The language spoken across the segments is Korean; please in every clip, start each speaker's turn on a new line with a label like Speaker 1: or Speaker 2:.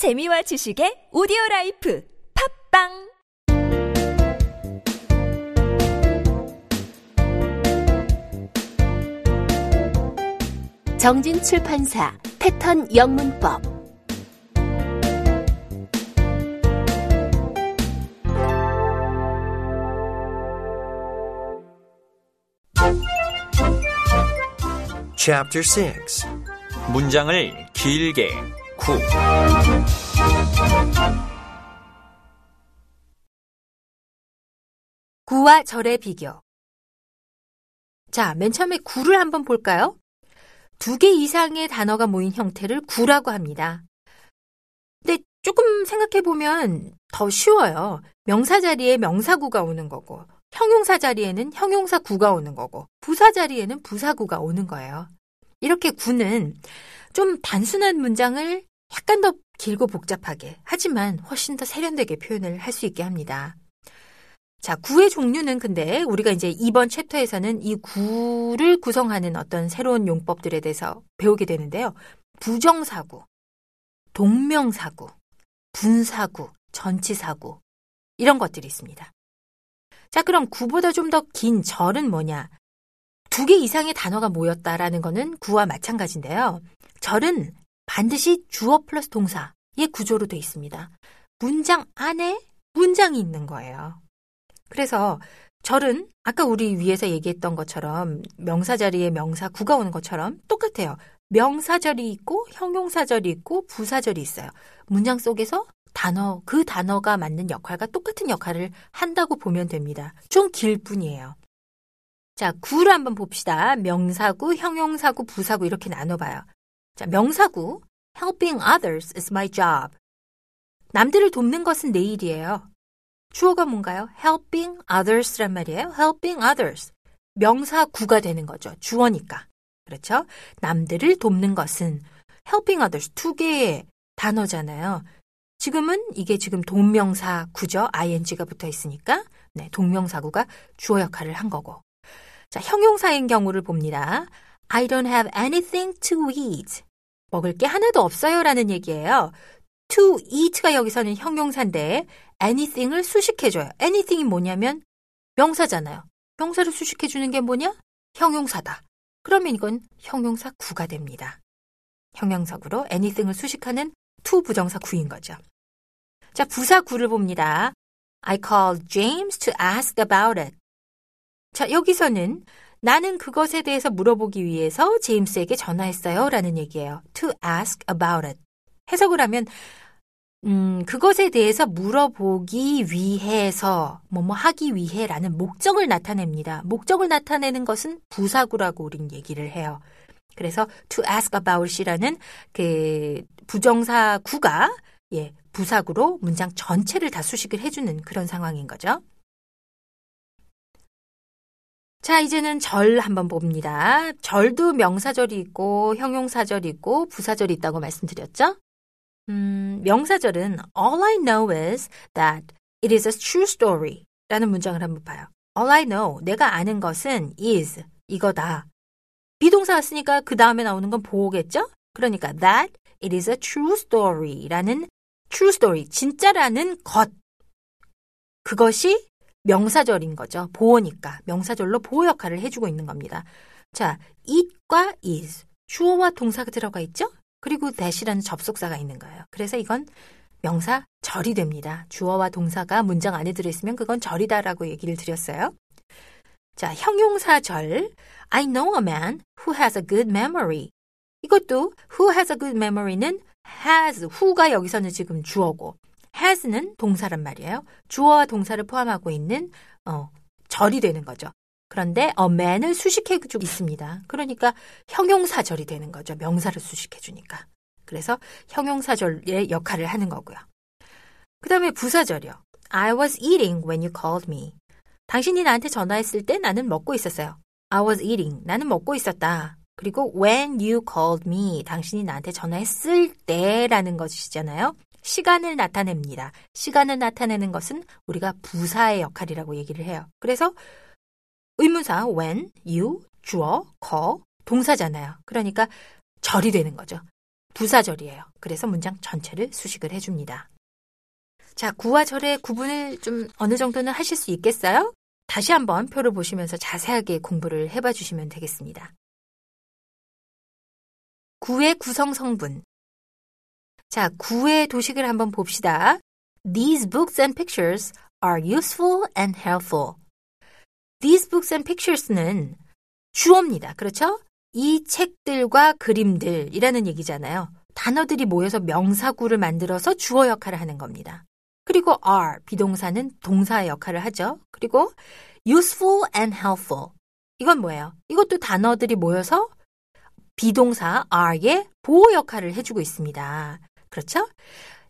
Speaker 1: 재미와 지식의 오디오 라이프 팝빵!
Speaker 2: 정진 출판사 패턴 영문법.
Speaker 3: Chapter 6
Speaker 4: 문장을 길게 구
Speaker 5: 구와 절의 비교. 자, 맨 처음에 구를 한번 볼까요? 두 개 이상의 단어가 모인 형태를 구라고 합니다. 근데 조금 생각해보면 더 쉬워요. 명사 자리에 명사구가 오는 거고, 형용사 자리에는 형용사 구가 오는 거고, 부사 자리에는 부사구가 오는 거예요. 이렇게 구는 좀 단순한 문장을 약간 더 길고 복잡하게, 하지만 훨씬 더 세련되게 표현을 할 수 있게 합니다. 자, 구의 종류는 근데 우리가 이제 이번 챕터에서는 이 구를 구성하는 어떤 새로운 용법들에 대해서 배우게 되는데요. 부정사구, 동명사구, 분사구, 전치사구, 이런 것들이 있습니다. 자, 그럼 구보다 좀 더 긴 절은 뭐냐? 두 개 이상의 단어가 모였다라는 거는 구와 마찬가지인데요. 절은 반드시 주어 플러스 동사의 구조로 되어 있습니다. 문장 안에 문장이 있는 거예요. 그래서 절은 아까 우리 위에서 얘기했던 것처럼 명사 자리에 명사 구가 오는 것처럼 똑같아요. 명사절이 있고 형용사절이 있고 부사절이 있어요. 문장 속에서 단어 그 단어가 맞는 역할과 똑같은 역할을 한다고 보면 됩니다. 좀 길 뿐이에요. 자, 구를 한번 봅시다. 명사구, 형용사구, 부사구 이렇게 나눠봐요. 자, 명사구 Helping others is my job. 남들을 돕는 것은 내 일이에요. 주어가 뭔가요? helping others란 말이에요. helping others. 명사 구가 되는 거죠. 주어니까. 그렇죠? 남들을 돕는 것은 helping others 두 개의 단어잖아요. 지금은 이게 지금 동명사 구죠. ing가 붙어 있으니까 네, 동명사구가 주어 역할을 한 거고. 자, 형용사인 경우를 봅니다. I don't have anything to eat. 먹을 게 하나도 없어요라는 얘기예요. to eat가 여기서는 형용사인데 anything을 수식해줘요. anything이 뭐냐면 명사잖아요. 명사를 수식해주는 게 뭐냐? 형용사다. 그러면 이건 형용사 구가 됩니다. 형용사구로 anything을 수식하는 to 부정사 구인 거죠. 자, 부사 구를 봅니다. I called James to ask about it. 자, 여기서는 나는 그것에 대해서 물어보기 위해서 제임스에게 전화했어요. 라는 얘기예요. to ask about it. 해석을 하면 음, 그것에 대해서 물어보기 위해서, 뭐, 뭐 하기 위해 라는 목적을 나타냅니다. 목적을 나타내는 것은 부사구라고 우린 얘기를 해요. 그래서 to ask about이라는 그 부정사구가, 예, 부사구로 문장 전체를 다 수식을 해주는 그런 상황인 거죠. 자, 이제는 절 한번 봅니다. 절도 명사절이 있고, 형용사절이 있고, 부사절이 있다고 말씀드렸죠? 음, 명사절은 All I know is that it is a true story 라는 문장을 한번 봐요. All I know, 내가 아는 것은 is, 이거다. 비동사 왔으니까 그 다음에 나오는 건 보호겠죠? 그러니까 that it is a true story 라는 true story, 진짜라는 것. 그것이 명사절인 거죠. 보호니까. 명사절로 보호 역할을 해주고 있는 겁니다. 자, it과 is. 주어와 동사가 들어가 있죠? 그리고 that이라는 접속사가 있는 거예요. 그래서 이건 명사 절이 됩니다. 주어와 동사가 문장 안에 들어있으면 그건 절이다라고 얘기를 드렸어요. 자, 형용사 절. I know a man who has a good memory. 이것도 who has a good memory는 has, who가 여기서는 지금 주어고 has는 동사란 말이에요. 주어와 동사를 포함하고 있는 어, 절이 되는 거죠. 그런데 a man을 수식해주고 있습니다. 그러니까 형용사절이 되는 거죠. 명사를 수식해주니까. 그래서 형용사절의 역할을 하는 거고요. 그 다음에 부사절이요. I was eating when you called me. 당신이 나한테 전화했을 때 나는 먹고 있었어요. I was eating. 나는 먹고 있었다. 그리고 when you called me. 당신이 나한테 전화했을 때라는 것이잖아요. 시간을 나타냅니다. 시간을 나타내는 것은 우리가 부사의 역할이라고 얘기를 해요. 그래서 의문사 when, you, 주어, call, 동사잖아요. 그러니까 절이 되는 거죠. 부사절이에요. 그래서 문장 전체를 수식을 해줍니다. 자, 구와 절의 구분을 좀 어느 정도는 하실 수 있겠어요? 다시 한번 표를 보시면서 자세하게 공부를 해봐 주시면 되겠습니다. 구의 구성 성분. 자, 구의 도식을 한번 봅시다. These books and pictures are useful and helpful. These books and pictures는 주어입니다. 그렇죠? 이 책들과 그림들이라는 얘기잖아요. 단어들이 모여서 명사구를 만들어서 주어 역할을 하는 겁니다. 그리고 are, 비동사는 동사의 역할을 하죠. 그리고 useful and helpful. 이건 뭐예요? 이것도 단어들이 모여서 비동사 are의 보호 역할을 해주고 있습니다. 그렇죠?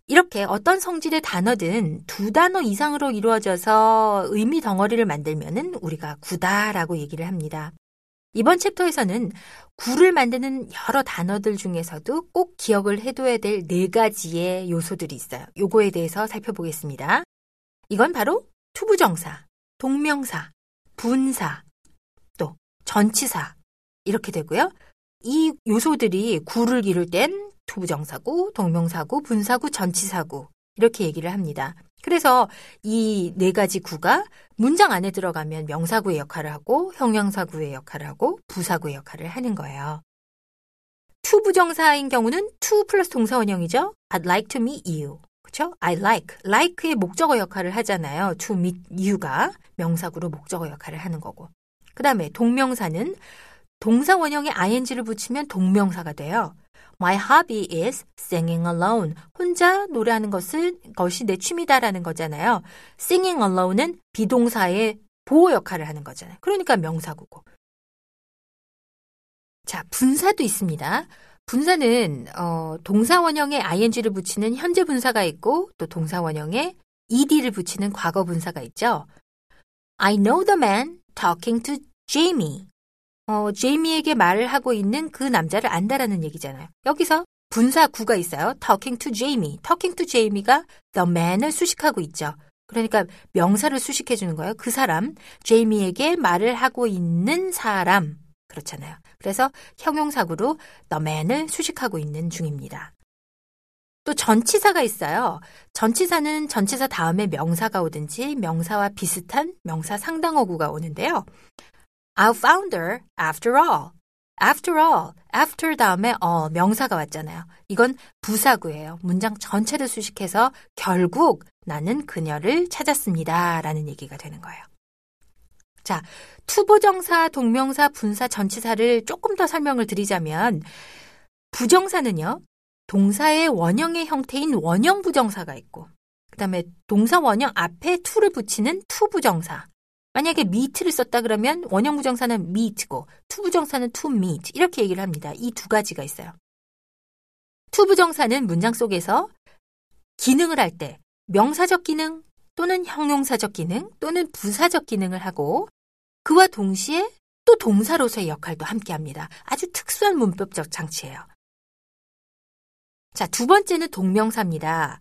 Speaker 5: 이렇게 어떤 성질의 단어든 두 단어 이상으로 이루어져서 의미 덩어리를 만들면은 우리가 구다라고 얘기를 합니다. 이번 챕터에서는 구를 만드는 여러 단어들 중에서도 꼭 기억을 해둬야 될 네 가지의 요소들이 있어요. 요거에 대해서 살펴보겠습니다. 이건 바로 투부정사, 동명사, 분사, 또 전치사 이렇게 되고요. 이 요소들이 구를 이룰 땐 투부정사구, 동명사구, 분사구, 전치사구 이렇게 얘기를 합니다. 그래서 이 네 가지 구가 문장 안에 들어가면 명사구의 역할을 하고 형용사구의 역할을 하고 부사구의 역할을 하는 거예요. to 부정사인 경우는 to 플러스 동사 원형이죠. I'd like to meet you. 그렇죠? I like. like의 목적어 역할을 하잖아요. to meet you가 명사구로 목적어 역할을 하는 거고. 그다음에 동명사는 동사 원형에 ing를 붙이면 동명사가 돼요. My hobby is singing alone. 혼자 노래하는 것을, 것이 내 취미다라는 거잖아요. singing alone은 비동사의 보호 역할을 하는 거잖아요. 그러니까 명사구고. 자, 분사도 있습니다. 분사는 어, 동사 원형에 ing를 붙이는 현재 분사가 있고 또 동사 원형에 ed를 붙이는 과거 분사가 있죠. I know the man talking to Jamie. 어, 제이미에게 말을 하고 있는 그 남자를 안다라는 얘기잖아요. 여기서 분사 구가 있어요. talking to Jamie. talking to Jamie가 the man을 수식하고 있죠. 그러니까 명사를 수식해 주는 거예요. 그 사람, 제이미에게 말을 하고 있는 사람. 그렇잖아요. 그래서 형용사구로 the man을 수식하고 있는 중입니다. 또 전치사가 있어요. 전치사는 전치사 다음에 명사가 오든지 명사와 비슷한 명사 상당어구가 오는데요. I found her after all. after all, after 다음에 all 명사가 왔잖아요. 이건 부사구예요. 문장 전체를 수식해서 결국 나는 그녀를 찾았습니다. 라는 얘기가 되는 거예요. 자, 투부정사, 동명사, 분사, 전치사를 조금 더 설명을 드리자면 부정사는요. 동사의 원형의 형태인 원형 부정사가 있고 그 다음에 동사 원형 앞에 to를 붙이는 투 부정사 만약에 meet를 썼다 그러면 원형 부정사는 meet고 투 부정사는 to meet 이렇게 얘기를 합니다. 이 두 가지가 있어요. 투 부정사는 문장 속에서 기능을 할 때 명사적 기능 또는 형용사적 기능 또는 부사적 기능을 하고 그와 동시에 또 동사로서의 역할도 함께 합니다. 아주 특수한 문법적 장치예요. 자, 두 번째는 동명사입니다.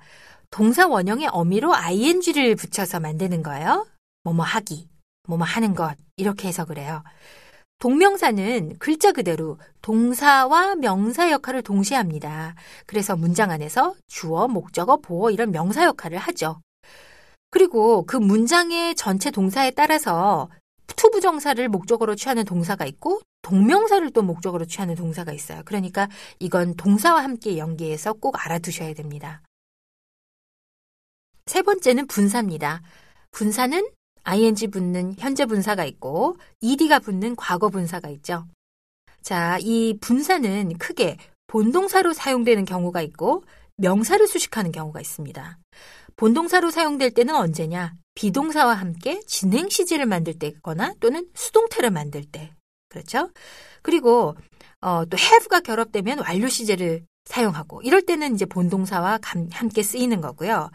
Speaker 5: 동사 원형의 어미로 ing를 붙여서 만드는 거예요. 뭐뭐 하기, 뭐뭐 하는 것 이렇게 해서 그래요. 동명사는 글자 그대로 동사와 명사 역할을 동시에 합니다. 그래서 문장 안에서 주어, 목적어, 보어 이런 명사 역할을 하죠. 그리고 그 문장의 전체 동사에 따라서 투부정사를 목적으로 취하는 동사가 있고 동명사를 또 목적으로 취하는 동사가 있어요. 그러니까 이건 동사와 함께 연계해서 꼭 알아두셔야 됩니다. 세 번째는 분사입니다. 분사는 ing 붙는 현재 분사가 있고 ed가 붙는 과거 분사가 있죠. 자, 이 분사는 크게 본동사로 사용되는 경우가 있고 명사를 수식하는 경우가 있습니다. 본동사로 사용될 때는 언제냐? 비동사와 함께 진행 시제를 만들 때거나 또는 수동태를 만들 때. 그렇죠? 그리고 어, 또 have가 결합되면 완료 시제를 사용하고 이럴 때는 이제 본동사와 함께 쓰이는 거고요.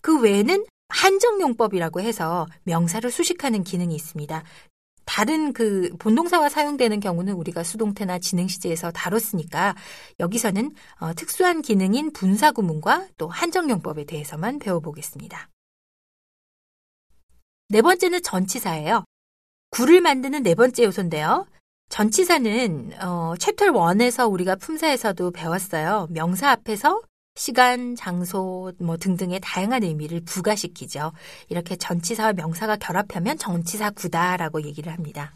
Speaker 5: 그 외에는 한정용법이라고 해서 명사를 수식하는 기능이 있습니다. 다른 그 본동사와 사용되는 경우는 우리가 수동태나 진행시제에서 다뤘으니까 여기서는 어, 특수한 기능인 분사구문과 또 한정용법에 대해서만 배워보겠습니다. 네 번째는 전치사예요. 구를 만드는 네 번째 요소인데요. 전치사는 어, 챕터 1에서 우리가 품사에서도 배웠어요. 명사 앞에서 시간, 장소 뭐 등등의 다양한 의미를 부가시키죠. 이렇게 전치사와 명사가 결합하면 전치사 구다라고 얘기를 합니다.